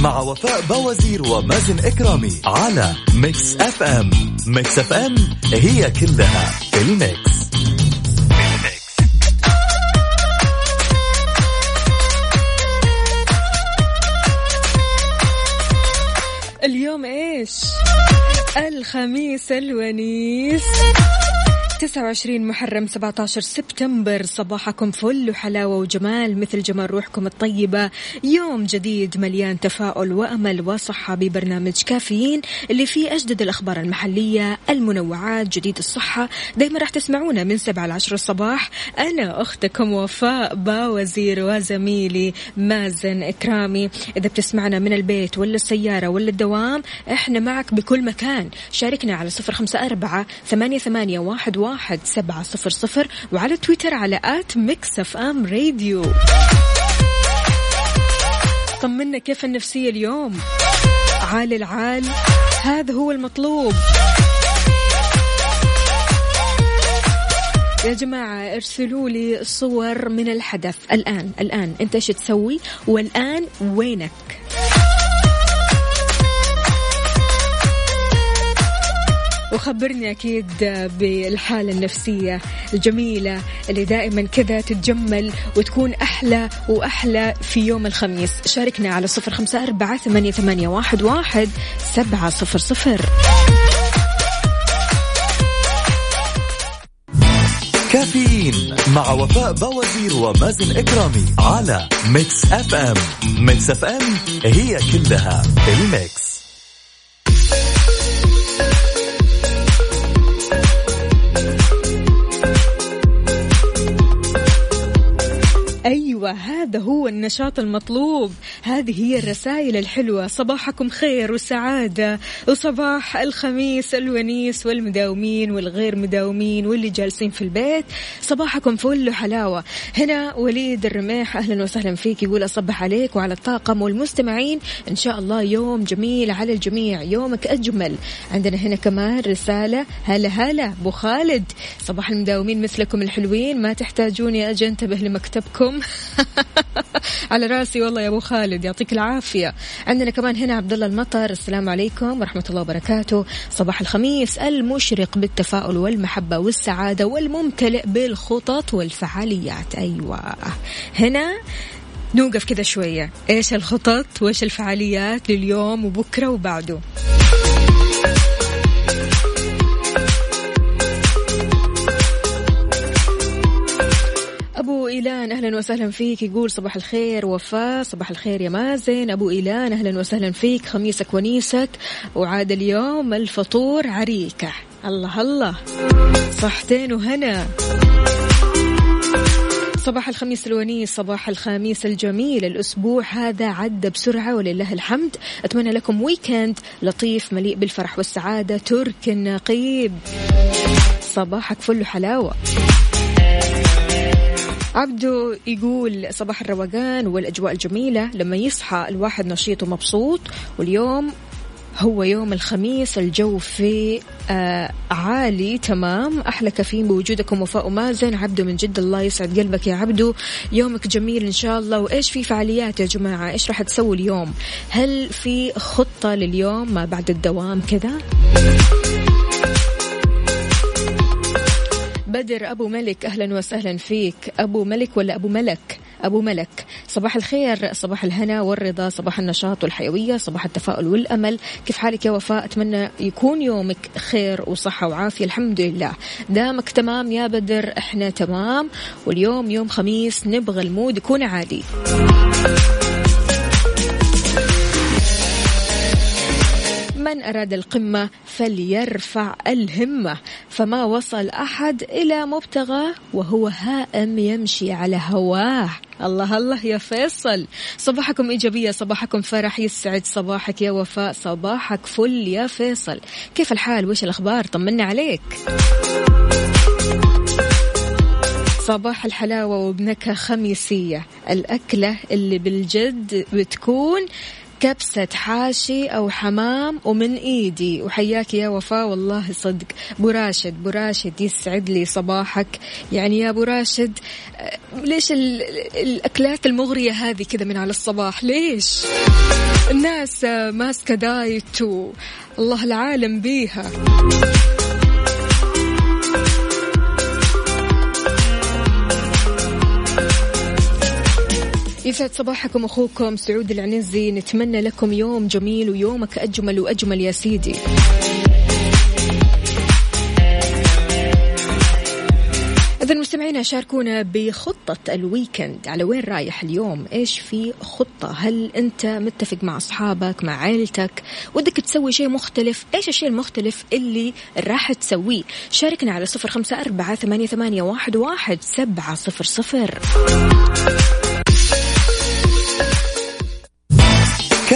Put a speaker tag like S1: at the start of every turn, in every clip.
S1: مع وفاء باوزير ومازن إكرامي على Mix FM Mix FM هي كلها ال mix.
S2: اليوم إيش؟ الخميس الونيس. 29 محرم 17 سبتمبر صباحكم فل وحلاوة وجمال مثل جمال روحكم الطيبة. يوم جديد مليان تفاؤل وأمل وصحة ببرنامج كافيين اللي فيه أجدد الأخبار المحلية المنوعات جديد الصحة. دايما راح تسمعونا من 7 ل 10 الصباح. أنا أختكم وفاء باوزير وزميلي مازن إكرامي. إذا بتسمعنا من البيت ولا السيارة ولا الدوام إحنا معك بكل مكان. شاركنا على 054 ثمانية ثمانية واحد واحد سبعة صفر صفر وعلى تويتر على at Mix FM Radio. طمنا كيف النفسية اليوم؟ عال العال هذا هو المطلوب. يا جماعة ارسلوا لي صور من الحدث. الآن الآن أنت إيش تسوي؟ والآن وينك؟ وخبرني أكيد بالحالة النفسية الجميلة اللي دائما كذا تتجمل وتكون أحلى وأحلى في يوم الخميس. شاركنا على صفر خمسة أربعة ثمانية, ثمانية واحد, واحد سبعة صفر صفر.
S1: كافيين مع وفاء باوزير ومازن إكرامي على Mix FM. Mix FM هي كلها في ال mix
S2: أيوة هذا هو النشاط المطلوب. هذه هي الرسائل الحلوة. صباحكم خير وسعادة. وصباح الخميس الونيس والمداومين والغير مداومين واللي جالسين في البيت. صباحكم فل وحلاوة. هنا وليد الرميح. أهلا وسهلا فيك. يقول أصبح عليك وعلى الطاقم والمستمعين. إن شاء الله يوم جميل على الجميع. يومك أجمل. عندنا هنا كمان رسالة. هلا هلا أبو خالد. صباح المداومين مثلكم الحلوين. ما تحتاجوني أجي أنتبه لمكتبكم. على راسي والله يا أبو خالد يعطيك العافية. عندنا كمان هنا عبد الله المطر السلام عليكم ورحمة الله وبركاته. صباح الخميس المشرق بالتفاؤل والمحبة والسعادة والممتلئ بالخطط والفعاليات. أيوه. هنا نوقف كذا شوية. إيش الخطط؟ وإيش الفعاليات لليوم وبكرة وبعده؟ إيلان أهلا وسهلا فيك. يقول صباح الخير وفاء صباح الخير يا مازن. أبو إيلان أهلا وسهلا فيك. خميسك ونيسك. وعاد اليوم الفطور عريكة. الله الله. صحتين وهنا. صباح الخميس الونيس صباح الخميس الجميل. الأسبوع هذا عدى بسرعة ولله الحمد. أتمنى لكم ويكند لطيف مليء بالفرح والسعادة. ترك النقيب. صباحك فل حلاوة عبدو يقول صباح الروقان والأجواء الجميلة. لما يصحى الواحد نشيط ومبسوط واليوم هو يوم الخميس الجو في آه عالي تمام. أحلى كافيين بوجودكم وفاء ومازن. عبدو من جد الله يسعد قلبك يا عبدو. يومك جميل إن شاء الله. وإيش في فعاليات يا جماعة؟ إيش راح تسوي اليوم؟ هل في خطة لليوم ما بعد الدوام كذا؟ بدر أبو ملك أهلا وسهلا فيك. أبو ملك ولا أبو ملك؟ أبو ملك. صباح الخير صباح الهنا والرضا صباح النشاط والحيوية صباح التفاؤل والأمل. كيف حالك يا وفاء؟ أتمنى يكون يومك خير وصحة وعافية الحمد لله. دامك تمام يا بدر؟ إحنا تمام. واليوم يوم خميس نبغى المود يكون عادي. من أراد القمة فليرفع الهمة. فما وصل أحد إلى مبتغاه وهو هائم يمشي على هواه. الله الله يا فيصل. صباحكم إيجابية صباحكم فرح. يسعد صباحك يا وفاء صباحك فل يا فيصل. كيف الحال؟ وش الأخبار؟ طمنا عليك. صباح الحلاوة وبنكهة خميسية. الأكلة اللي بالجد بتكون كبسة حاشي أو حمام ومن إيدي. وحياك يا وفاء والله صدق. براشد براشد يسعد لي صباحك. يعني يا براشد آه، ليش الأكلات المغرية هذه كذا من على الصباح؟ ليش؟ الناس ماسكة دايت والله العالم بيها. يسعد صباحكم أخوكم سعود العنزي. نتمنى لكم يوم جميل ويومك أجمل وأجمل يا سيدي. إذا مستمعينا شاركونا بخطة ال weekend. على وين رايح اليوم؟ إيش في خطة؟ هل أنت متفق مع أصحابك مع عائلتك؟ ودك تسوي شيء مختلف؟ إيش الشيء المختلف اللي راح تسويه؟ شاركنا على صفر خمسة أربعة ثمانية, ثمانية واحد, واحد سبعة صفر صفر.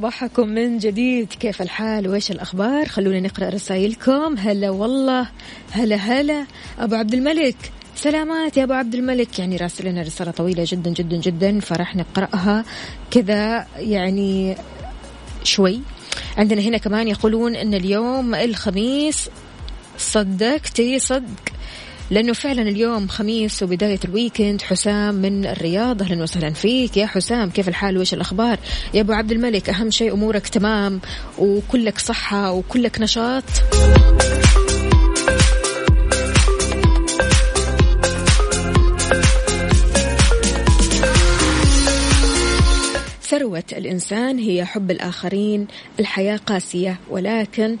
S2: صباحكم من جديد. كيف الحال؟ وإيش الأخبار؟ خلونا نقرأ رسائلكم. هلا والله هلا هلا. أبو عبد الملك. سلامات يا أبو عبد الملك. يعني راسل لنا رسالة طويلة جدا جدا جدا فراح نقرأها كذا يعني شوي. عندنا هنا كمان يقولون إن اليوم الخميس صدقتي صدق. لأنه فعلا اليوم خميس وبداية الويكند حسام من الرياض. أهلا وسهلا فيك. يا حسام كيف الحال؟ وإيش الأخبار؟ يا أبو عبد الملك أهم شيء أمورك تمام وكلك صحة وكلك نشاط؟ ثروة الإنسان هي حب الآخرين الحياة قاسية ولكن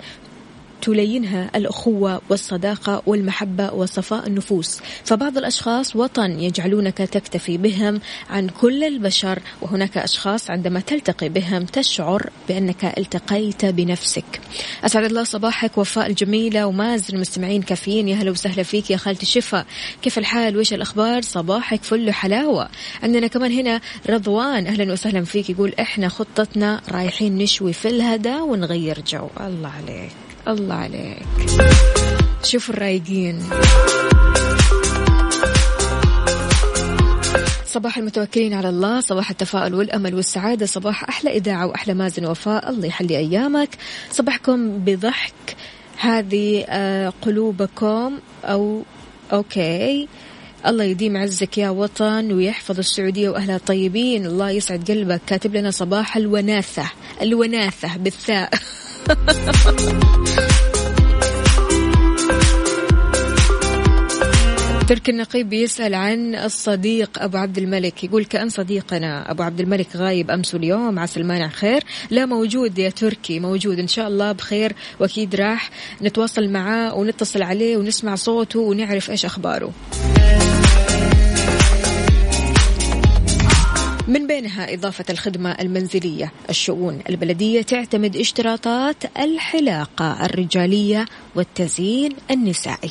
S2: تلينها الأخوة والصداقة والمحبة وصفاء النفوس. فبعض الأشخاص وطن يجعلونك تكتفي بهم عن كل البشر وهناك أشخاص عندما تلتقي بهم تشعر بأنك التقيت بنفسك. أسعد الله صباحك وفاء الجميلة ومازن المستمعين كافيين. يا هلا وسهلا فيك يا خالتي شفا. كيف الحال؟ وش الأخبار؟ صباحك فل حلاوة عندنا كمان هنا رضوان أهلا وسهلا فيك. يقول إحنا خطتنا رايحين نشوي في الهدى ونغير جو. الله عليك. الله عليك. شوفوا الرايقين. صباح المتوكلين على الله صباح التفاؤل والأمل والسعادة صباح أحلى إذاعة وأحلى مازن وفاء الله يحلي أيامك. صباحكم بضحك. هذه آه، قلوبكم أو أوكي. الله يديم عزك يا وطن ويحفظ السعودية وأهلها الطيبين. الله يسعد قلبك. كاتب لنا صباح الوناثة. الوناثة بالثاء. ترك النقيب يسأل عن الصديق أبو عبد الملك. يقول كأن صديقنا أبو عبد الملك غايب أمس واليوم عسى المانع خير. لا موجود يا تركي موجود. إن شاء الله بخير وأكيد راح نتواصل معاه ونتصل عليه ونسمع صوته ونعرف إيش أخباره. من بينها إضافة الخدمة المنزلية. الشؤون البلدية تعتمد اشتراطات الحلاقة الرجالية والتزيين النسائي.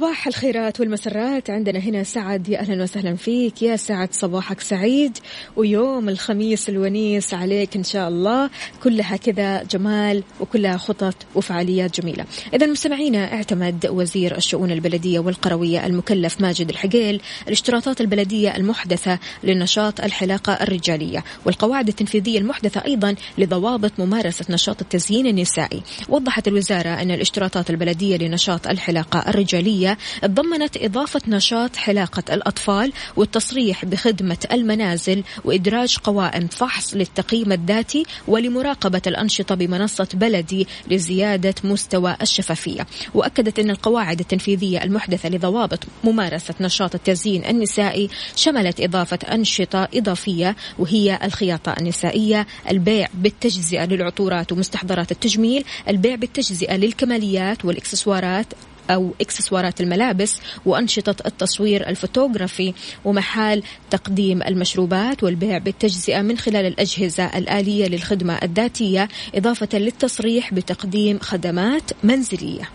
S2: صباح الخيرات والمسرات. عندنا هنا سعد يا أهلا وسهلا فيك. يا سعد صباحك سعيد. ويوم الخميس الونيس عليك إن شاء الله. كلها كذا جمال وكلها خطط وفعاليات جميلة. اذا مستمعينا اعتمد وزير الشؤون البلدية والقروية المكلف ماجد الحقيل الاشتراطات البلدية المحدثة لنشاط الحلاقة الرجالية والقواعد التنفيذية المحدثة أيضا لضوابط ممارسة نشاط التزيين النسائي. وضحت الوزارة أن الاشتراطات البلدية لنشاط الحلاقة الرجالية تضمنت إضافة نشاط حلاقة الأطفال والتصريح بخدمة المنازل وإدراج قوائم فحص للتقييم الذاتي ولمراقبة الأنشطة بمنصة بلدي لزيادة مستوى الشفافية. وأكدت أن القواعد التنفيذية المحدثة لضوابط ممارسة نشاط التزيين النسائي شملت إضافة أنشطة إضافية وهي الخياطة النسائية البيع بالتجزئة للعطورات ومستحضرات التجميل البيع بالتجزئة للكماليات والإكسسوارات أو إكسسوارات الملابس وأنشطة التصوير الفوتوغرافي ومحال تقديم المشروبات والبيع بالتجزئة من خلال الأجهزة الآلية للخدمة الذاتية إضافة للتصريح بتقديم خدمات منزلية.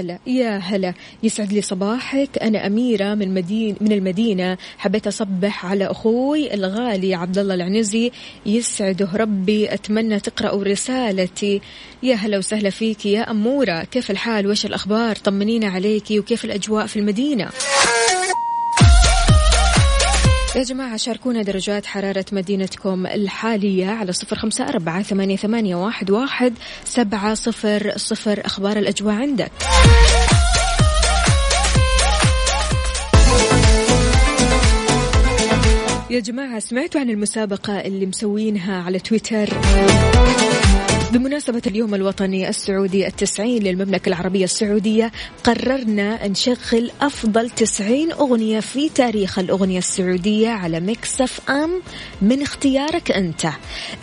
S2: هلا. يا هلا. يسعد لي صباحك. أنا أميرة من مدينة من المدينة. حبيت أصبح على أخوي الغالي عبد الله العنزي. يسعده ربي. أتمنى تقرأوا رسالتي. يا هلا وسهلا فيك يا أمورة. كيف الحال؟ وش الأخبار؟ طمنينا عليكي وكيف الأجواء في المدينة؟ يا جماعة شاركونا درجات حرارة مدينتكم الحالية على صفر خمسة أربعة ثمانية, ثمانية واحد, واحد سبعة صفر صفر. أخبار الأجواء عندك. يا جماعة سمعتوا عن المسابقة اللي مسوينها على تويتر؟ بمناسبة اليوم الوطني السعودي التسعين للمملكة العربية السعودية قررنا نشغل أفضل تسعين أغنية في تاريخ الأغنية السعودية على مكسف أم من اختيارك أنت.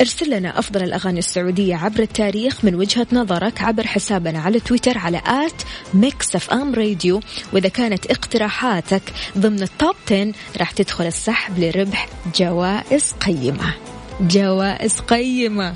S2: ارسل لنا أفضل الأغاني السعودية عبر التاريخ من وجهة نظرك عبر حسابنا على تويتر على at Mix FM Radio. وإذا كانت اقتراحاتك ضمن ال top 10 راح تدخل السحب لربح جوائز قيمة. جوائز قيمة.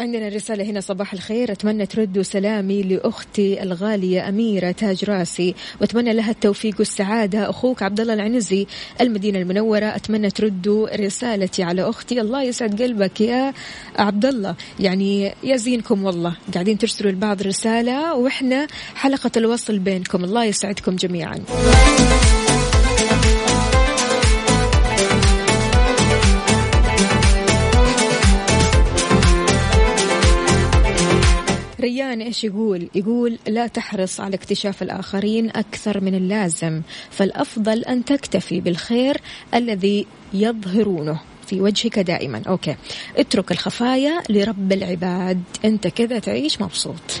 S2: عندنا رسالة هنا صباح الخير. أتمنى تردوا سلامي لأختي الغالية أميرة تاج راسي. وأتمنى لها التوفيق والسعادة. أخوك عبد الله العنزي المدينة المنورة. أتمنى تردوا رسالتي على أختي. الله يسعد قلبك يا عبد الله. يعني يا زينكم والله. قاعدين ترسلوا لبعض رسالة وإحنا حلقة الوصل بينكم. الله يسعدكم جميعا. ريان إيش يقول؟ يقول لا تحرص على اكتشاف الآخرين أكثر من اللازم، فالأفضل أن تكتفي بالخير الذي يظهرونه. في وجهك دائما أوكي اترك الخفايا لرب العباد أنت كذا تعيش مبسوط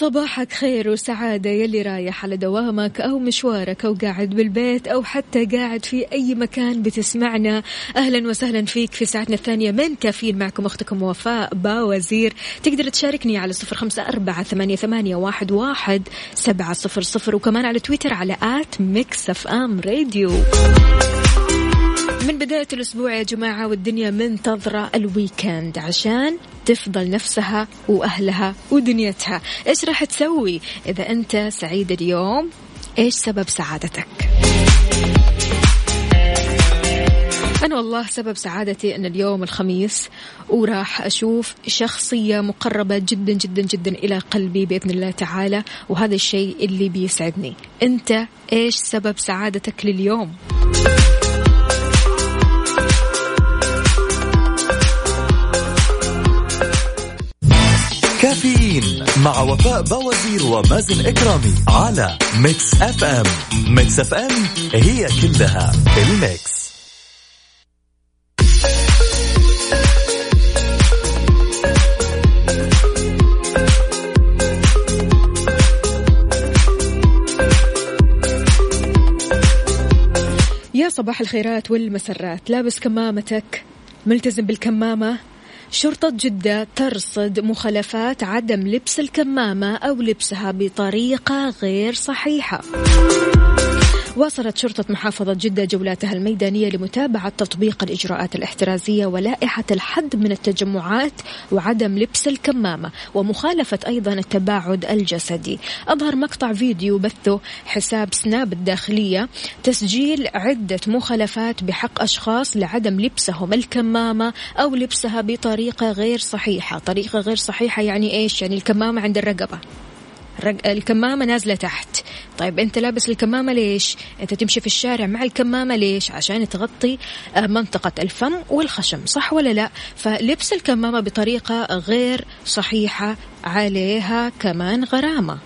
S2: صباحك خير وسعادة يلي رايح على دوامك أو مشوارك أو قاعد بالبيت أو حتى قاعد في أي مكان بتسمعنا. أهلا وسهلا فيك في ساعتنا الثانية من كافيين. معكم أختكم وفاء باوزير. تقدر تشاركني على صفر خمسة أربعة ثمانية, ثمانية واحد, واحد سبعة صفر صفر وكمان على تويتر على at Mix FM Radio. من بداية الأسبوع يا جماعة والدنيا منتظرة ال weekend عشان تفضل نفسها وأهلها ودنيتها. إيش راح تسوي إذا أنت سعيد اليوم؟ إيش سبب سعادتك؟ أنا والله سبب سعادتي أن اليوم الخميس وراح أشوف شخصية مقربة جدا جدا جدا إلى قلبي بإذن الله تعالى وهذا الشيء اللي بيسعدني. أنت إيش سبب سعادتك لليوم؟
S1: كافيين مع وفاء باوزير ومازن إكرامي على Mix FM. Mix FM هي كلها ال mix.
S2: يا صباح الخيرات والمسرات. لابس كمامتك ملتزم بالكمامة؟ شرطة جدة ترصد مخالفات عدم لبس الكمامة أو لبسها بطريقة غير صحيحة. واصلت شرطة محافظة جدة جولاتها الميدانية لمتابعة تطبيق الإجراءات الاحترازية ولائحة الحد من التجمعات وعدم لبس الكمامة ومخالفة أيضا التباعد الجسدي. أظهر مقطع فيديو بثه حساب سناب الداخلية تسجيل عدة مخالفات بحق أشخاص لعدم لبسهم الكمامة أو لبسها بطريقة غير صحيحة. طريقة غير صحيحة يعني إيش؟ يعني الكمامة عند الرقبة. الكمامة نازلة تحت. طيب أنت لابس الكمامة ليش؟ أنت تمشي في الشارع مع الكمامة ليش؟ عشان تغطي آه، منطقة الفم والخشم صح ولا لا؟ فلبس الكمامة بطريقة غير صحيحة عليها كمان غرامة.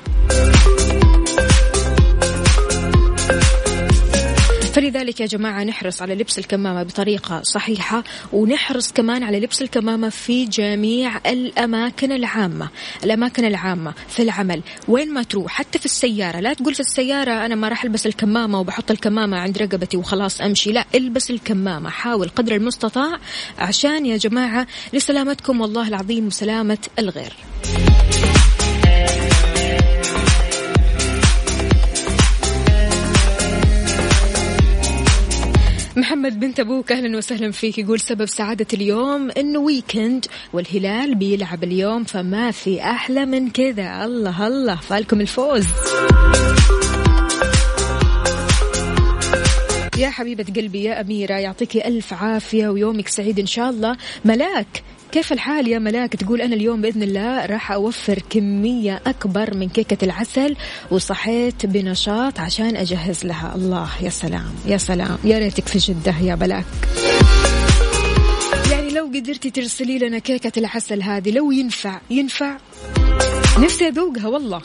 S2: فلذلك يا جماعة نحرص على لبس الكمامة بطريقة صحيحة ونحرص كمان على لبس الكمامة في جميع الأماكن العامة الأماكن العامة في العمل وين ما تروح حتى في السيارة. لا تقول في السيارة أنا ما راح ألبس الكمامة وبحط الكمامة عند رقبتي وخلاص أمشي لا ألبس الكمامة حاول قدر المستطاع عشان يا جماعة لسلامتكم والله العظيم وسلامة الغير. محمد بنت أبوك أهلا وسهلا فيك. يقول سبب سعادة اليوم إنه weekend والهلال بيلعب اليوم فما في أحلى من كذا. الله الله فالكم الفوز. يا حبيبة قلبي يا أميرة يعطيك ألف عافية ويومك سعيد إن شاء الله. ملاك كيف الحال يا ملاك؟ تقول أنا اليوم بإذن الله راح أوفر كمية أكبر من كيكة العسل وصحيت بنشاط عشان أجهز لها. الله يا سلام يا سلام. يا ريتك في جدة يا ملاك يعني لو قدرتي ترسلي لنا كيكة العسل هذه لو ينفع ينفع؟ نفسي أذوقها والله.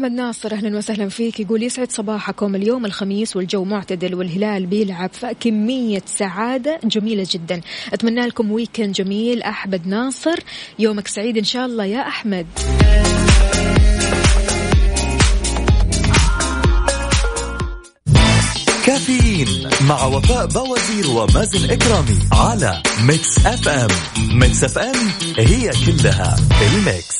S2: أحمد ناصر أهلا وسهلا فيك. يقول يسعد صباحكم. اليوم الخميس والجو معتدل والهلال بيلعب فكمية سعادة جميلة جدا. أتمنى لكم ويكند جميل. أحمد ناصر يومك سعيد إن شاء الله يا أحمد.
S1: كافيين مع وفاء بوازير ومازن إكرامي على Mix FM Mix FM هي كلها ال mix.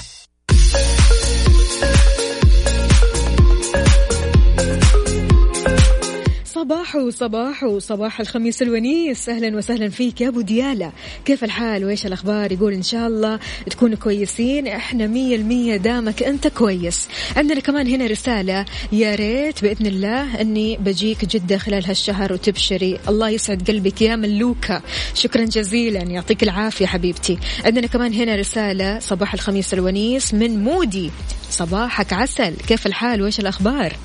S2: صباح صباح صباح الخميس الونيس. أهلا وسهلا فيك يا أبو ديالا كيف الحال؟ وإيش الأخبار؟ يقول إن شاء الله تكونوا كويسين. إحنا مية المية دامك أنت كويس. عندنا كمان هنا رسالة. يا ريت بإذن الله أني بجيك جدة خلال هالشهر وتبشري. الله يسعد قلبك يا ملوكة. شكرا جزيلا. يعطيك العافية حبيبتي. عندنا كمان هنا رسالة. صباح الخميس الونيس من مودي. صباحك عسل. كيف الحال؟ وإيش الأخبار؟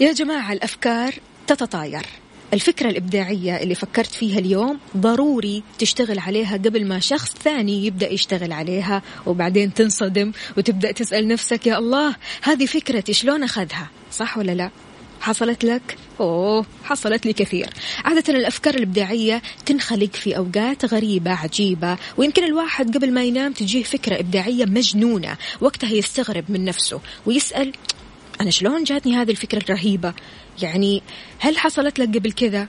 S2: يا جماعة الأفكار تتطاير. الفكرة الإبداعية اللي فكرت فيها اليوم ضروري تشتغل عليها قبل ما شخص ثاني يبدأ يشتغل عليها وبعدين تنصدم وتبدأ تسأل نفسك يا الله هذه فكرتي شلون أخذها؟ صح ولا لا؟ حصلت لك؟ أوه حصلت لي كثير. عادة الأفكار الإبداعية تنخلق في أوقات غريبة عجيبة ويمكن الواحد قبل ما ينام تجيه فكرة إبداعية مجنونة وقتها يستغرب من نفسه ويسأل أنا شلون جاتني هذه الفكرة الرهيبة؟ يعني هل حصلت لك قبل كذا؟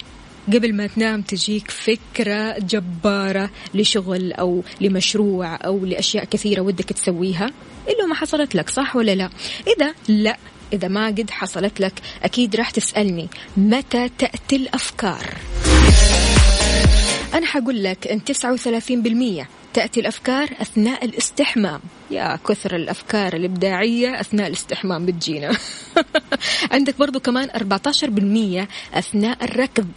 S2: قبل ما تنام تجيك فكرة جبارة لشغل أو لمشروع أو لأشياء كثيرة ودك تسويها؟ إلا ما حصلت لك صح ولا لا؟ إذا لا إذا ما قد حصلت لك أكيد راح تسألني متى تأتي الأفكار؟ أنا حقول لك أن 39% تأتي الأفكار أثناء الاستحمام. يا كثر الأفكار الإبداعية أثناء الاستحمام بتجينا عندك برضو كمان 14% أثناء الركض.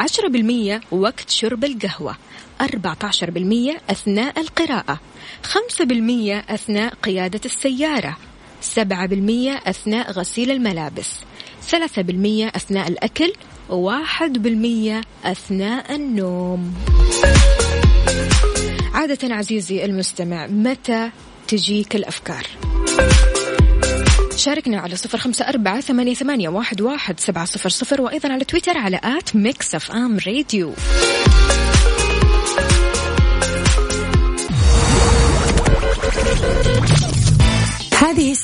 S2: 10% وقت شرب القهوة. 14% أثناء القراءة. 5% أثناء قيادة السيارة. 7% أثناء غسيل الملابس. 3% أثناء الأكل. و1% أثناء النوم. عادة عزيزي المستمع متى تجيك الأفكار شاركنا على صفر خمسة أربعة ثمانية, ثمانية واحد, واحد سبعة صفر صفر وأيضا على تويتر على at Mix FM
S3: Radio.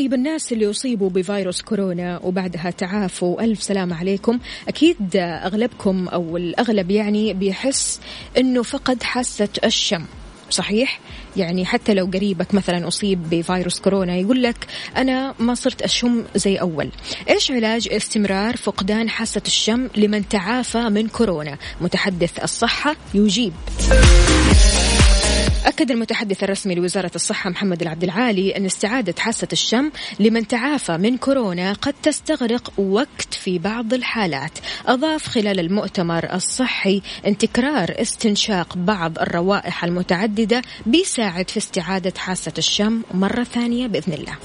S2: طيب الناس اللي أصيبوا بفيروس كورونا وبعدها تعافوا ألف سلام عليكم. أكيد أغلبكم أو الأغلب يعني بيحس أنه فقد حاسة الشم صحيح؟ يعني حتى لو قريبك مثلا أصيب بفيروس كورونا يقول لك أنا ما صرت أشم زي أول. إيش علاج استمرار فقدان حاسة الشم لمن تعافى من كورونا؟ متحدث الصحة يجيب. أكد المتحدث الرسمي لوزارة الصحة محمد العبد العالي أن استعادة حاسة الشم لمن تعافى من كورونا قد تستغرق وقت في بعض الحالات. أضاف خلال المؤتمر الصحي أن تكرار استنشاق بعض الروائح المتعددة بيساعد في استعادة حاسة الشم مرة ثانية بإذن الله.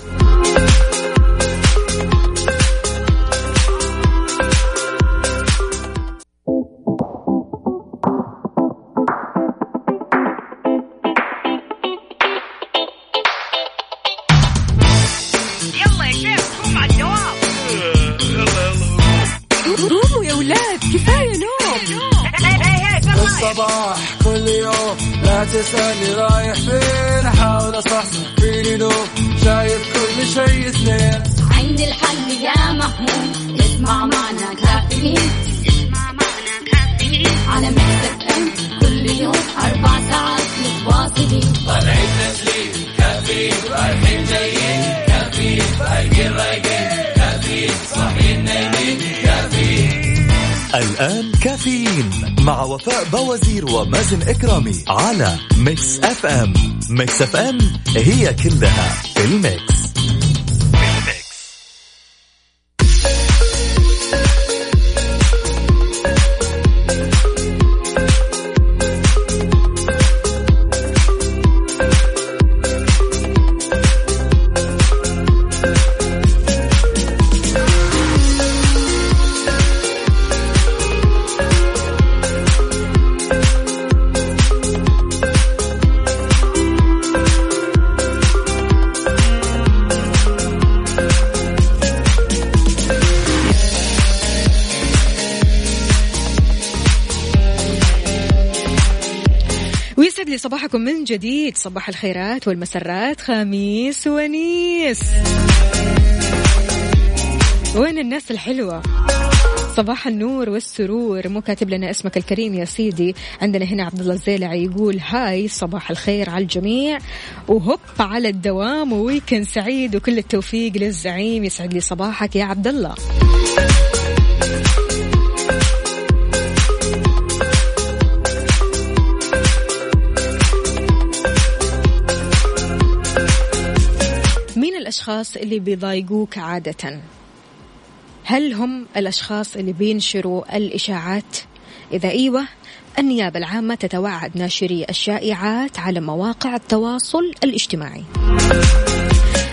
S4: لا تسألني
S1: وفاء بوازير ومازن إكرامي على Mix FM Mix FM هي كلها في
S2: ال mix. جديد. صباح الخيرات والمسرات خميس ونيس. وين الناس الحلوة؟ صباح النور والسرور. مو كاتب لنا اسمك الكريم يا سيدي. عندنا هنا عبد الله الزيلعي يقول هاي صباح الخير على الجميع. وهوب على الدوام وويكند سعيد وكل التوفيق للزعيم يسعد لي صباحك يا عبد الله الأشخاص اللي بيضايقوك عادة؟ هل هم الأشخاص اللي بينشروا الإشاعات؟ إذا أيوة النيابة العامة تتوعد ناشري الشائعات على مواقع التواصل الاجتماعي.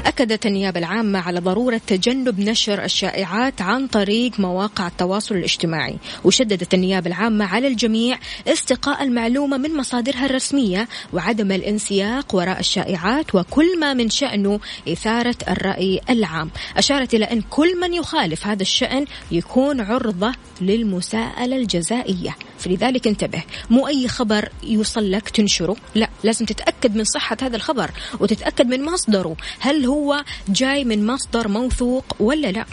S2: أكدت النيابة العامة على ضرورة تجنب نشر الشائعات عن طريق مواقع التواصل الاجتماعي. وشددت النيابة العامة على الجميع استقاء المعلومة من مصادرها الرسمية وعدم الانسياق وراء الشائعات وكل ما من شأنه إثارة الرأي العام. أشارت إلى أن كل من يخالف هذا الشأن يكون عرضة للمساءلة الجزائية. فلذلك انتبه. مو أي خبر يوصل لك تنشره. لا لازم تتأكد من صحة هذا الخبر وتتأكد من مصدره. هل هو جاي من مصدر موثوق ولا لا؟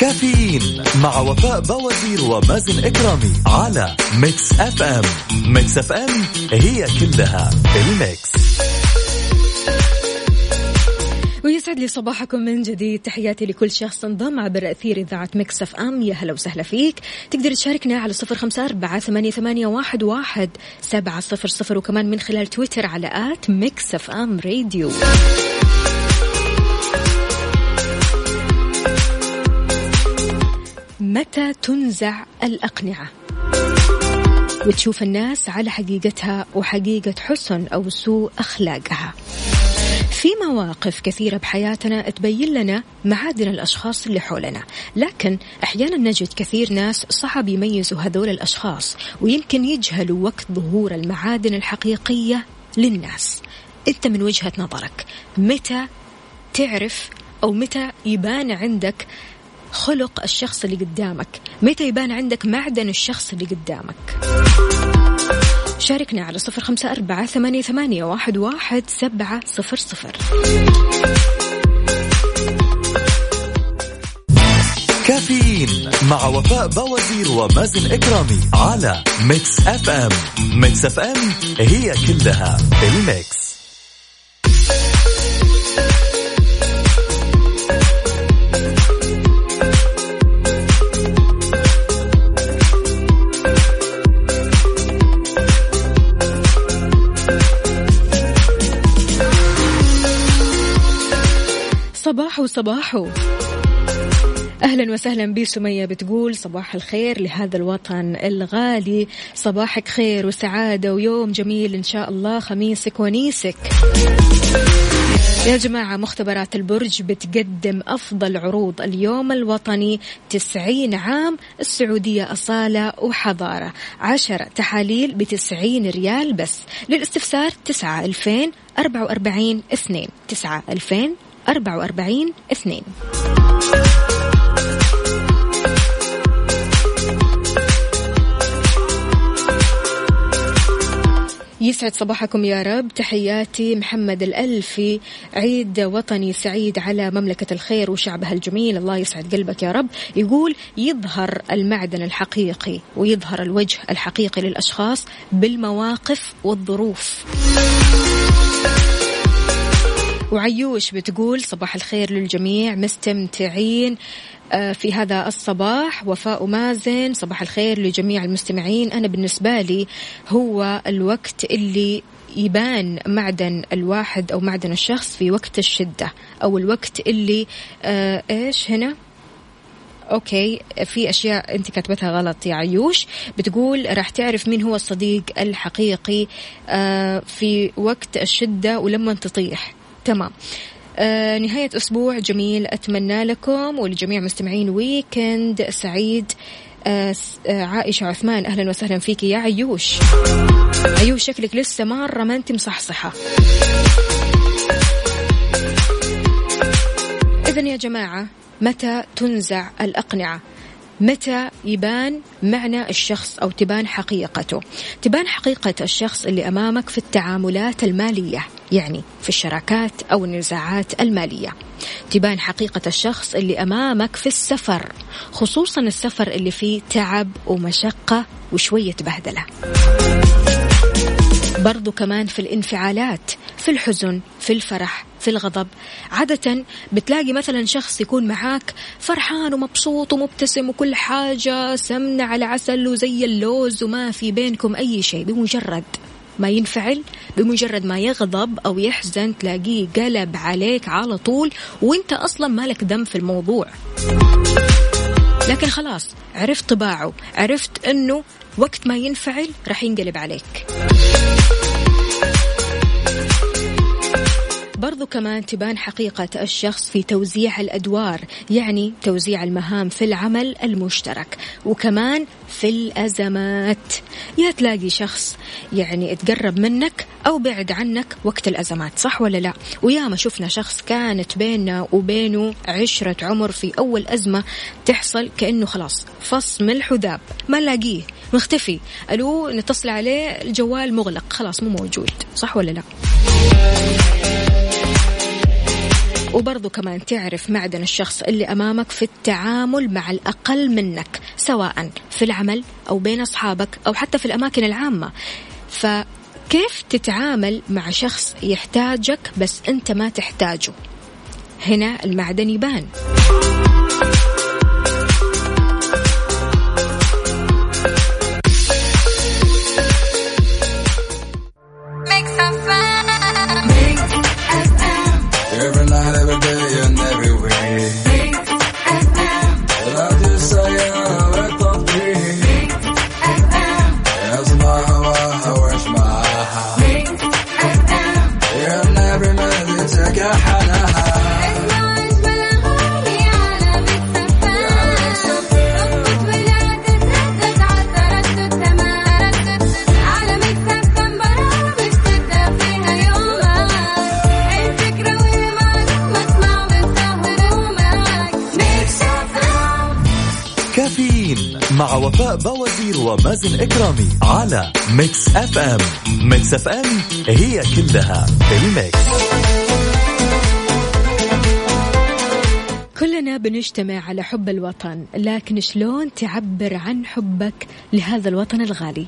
S1: كافيين مع وفاء بوازير ومازن إكرامي على Mix FM Mix FM هي كلها ال mix.
S2: ويسعد لي صباحكم من جديد. تحياتي لكل شخص انضم عبر أثير إذاعة Mix FM. يا هلا وسهلا فيك. تقدر تشاركنا على صفر خمسة أربعة ثمانية, واحد سبعة صفر صفر وكمان من خلال تويتر على at Mix FM Radio. متى تنزع الأقنعة؟ وتشوف الناس على حقيقتها وحقيقة حسن أو سوء أخلاقها. في مواقف كثيرة بحياتنا تبين لنا معادن الأشخاص اللي حولنا. لكن أحيانا نجد كثير ناس صعب يميزوا هذول الأشخاص ويمكن يجهلوا وقت ظهور المعادن الحقيقية للناس. أنت من وجهة نظرك متى تعرف أو متى يبان عندك خلق الشخص اللي قدامك؟ متى يبان عندك معدن الشخص اللي قدامك؟ شاركنا على صفر خمسة أربعة ثمانية, ثمانية واحد, واحد سبعة صفر صفر.
S1: كافيين مع وفاء بوازير ومازن إكرامي على Mix FM. Mix FM هي كلها الميكس.
S2: صباحو صباحو أهلا وسهلا بسمية بتقول صباح الخير لهذا الوطن الغالي. صباحك خير وسعاده ويوم جميل إن شاء الله خميسك ونيسك. يا جماعة مختبرات البرج بتقدم أفضل عروض اليوم الوطني 90 عام السعودية أصالة وحضارة. عشرة تحاليل بتسعين ريال بس. للاستفسار تسعة ألفين أربعة وأربعين اثنين تسعة ألفين أربعة وأربعين اثنين. يسعد صباحكم يا رب. تحياتي محمد الألفي. عيد وطني سعيد على مملكة الخير وشعبها الجميل. الله يسعد قلبك يا رب. يقول يظهر المعدن الحقيقي ويظهر الوجه الحقيقي للأشخاص بالمواقف والظروف. وعيوش بتقول صباح الخير للجميع مستمتعين آه، في هذا الصباح. وفاء مازن صباح الخير لجميع المستمعين. أنا بالنسبة لي هو الوقت اللي يبان معدن الواحد أو معدن الشخص في وقت الشدة أو الوقت اللي آه إيش هنا؟ okay في أشياء أنت كاتبتها غلط يا عيوش. بتقول راح تعرف مين هو الصديق الحقيقي آه في وقت الشدة ولما تطيح. تمام. آه نهاية أسبوع جميل. أتمنى لكم ولجميع مستمعين weekend سعيد. آه آه عائشة عثمان أهلا وسهلا فيك يا عيوش. عيوش شكلك لسه مرة ما أنت مصحصحة. إذا يا جماعة متى تنزع الأقنعة؟ متى يبان معنى الشخص أو تبان حقيقته؟ تبان حقيقة الشخص اللي أمامك في التعاملات المالية يعني في الشراكات أو النزاعات المالية. تبان حقيقة الشخص اللي أمامك في السفر خصوصا السفر اللي فيه تعب ومشقة وشوية بهدلة. برضو كمان في الانفعالات في الحزن في الفرح في الغضب. عادة بتلاقي مثلا شخص يكون معاك فرحان ومبسوط ومبتسم وكل حاجة سمنة على عسل وزي اللوز وما في بينكم أي شيء بمجرد ما ينفعل بمجرد ما يغضب أو يحزن تلاقيه قلب عليك على طول وإنت أصلا مالك دم في الموضوع. لكن خلاص عرفت طباعه عرفت أنه وقت ما ينفعل راح ينقلب عليك. برضو كمان تبان حقيقة الشخص في توزيع الأدوار يعني توزيع المهام في العمل المشترك وكمان في الأزمات. يا تلاقي شخص يعني اتقرب منك أو بعد عنك وقت الأزمات صح ولا لا؟ وياما شفنا شخص كانت بيننا وبينه عشرة عمر في أول أزمة تحصل كأنه خلاص فص ملح وذاب ما نلاقيه. مختفي. ألو نتصل عليه الجوال مغلق. خلاص مو موجود. صح ولا لا؟ وبرضو كمان تعرف معدن الشخص اللي أمامك في التعامل مع الأقل منك سواء في العمل أو بين أصحابك أو حتى في الأماكن العامة. فكيف تتعامل مع شخص يحتاجك بس أنت ما تحتاجه؟ هنا المعدن يبان.
S1: مع ومازن اكرامي على Mix FM. Mix FM هي كلها ال mix.
S2: كلنا بنجتمع على حب الوطن لكن شلون تعبر عن حبك لهذا الوطن الغالي؟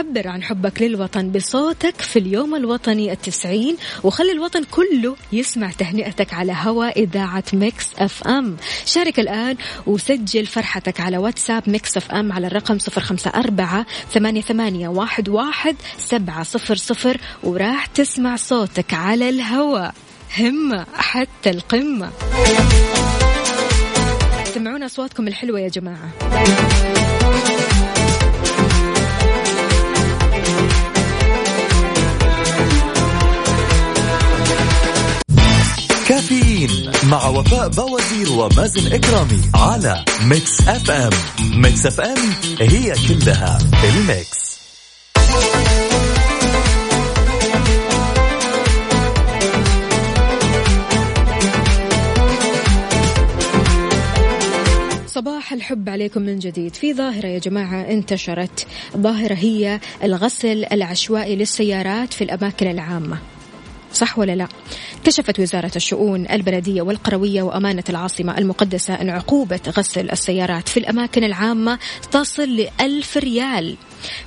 S2: عبر عن حبك للوطن بصوتك في اليوم الوطني التسعين وخلي الوطن كله يسمع تهنئتك على هواء إذاعة Mix FM. شارك الآن وسجل فرحتك على واتساب Mix FM على الرقم صفر خمسة أربعة ثمانية, ثمانية واحد, واحد سبعة صفر صفر وراح تسمع صوتك على الهواء همة حتى القمة. سمعونا أصواتكم الحلوة يا جماعة.
S1: كافيين مع وفاء بوازير ومازن إكرامي على Mix FM. Mix FM هي كلها ال mix.
S2: صباح الحب عليكم من جديد. في ظاهرة يا جماعة انتشرت. ظاهرة هي الغسل العشوائي للسيارات في الأماكن العامة. صح ولا لا؟ كشفت وزارة الشؤون البلدية والقروية وأمانة العاصمة المقدسة أن عقوبة غسل السيارات في الأماكن العامة تصل لألف ريال.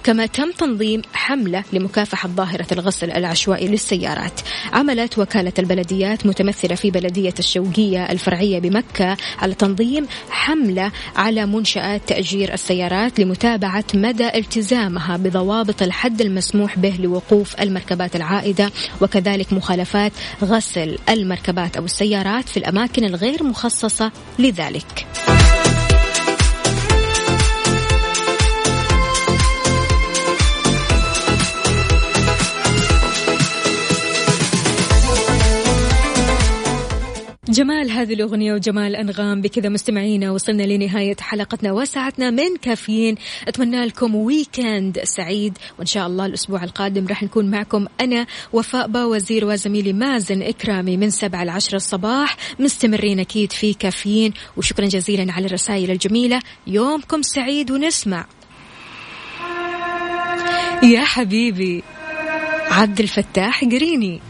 S2: كما تم تنظيم حملة لمكافحة ظاهرة الغسل العشوائي للسيارات عملت وكالة البلديات متمثلة في بلدية الشوقية الفرعية بمكة على تنظيم حملة على منشآت تأجير السيارات لمتابعة مدى التزامها بضوابط الحد المسموح به لوقوف المركبات العائدة وكذلك مخالفات غسل المركبات أو السيارات في الأماكن الغير مخصصة لذلك. جمال هذه الأغنية وجمال أنغام بكذا مستمعينا وصلنا لنهاية حلقتنا وساعتنا من كافيين. أتمنى لكم ويكند سعيد وإن شاء الله الأسبوع القادم راح نكون معكم أنا وفاء وزير وزميلي مازن إكرامي من سبعة لعشرة الصباح. مستمرين أكيد في كافيين وشكرا جزيلا على الرسائل الجميلة. يومكم سعيد ونسمع. يا حبيبي عبد الفتاح قريني.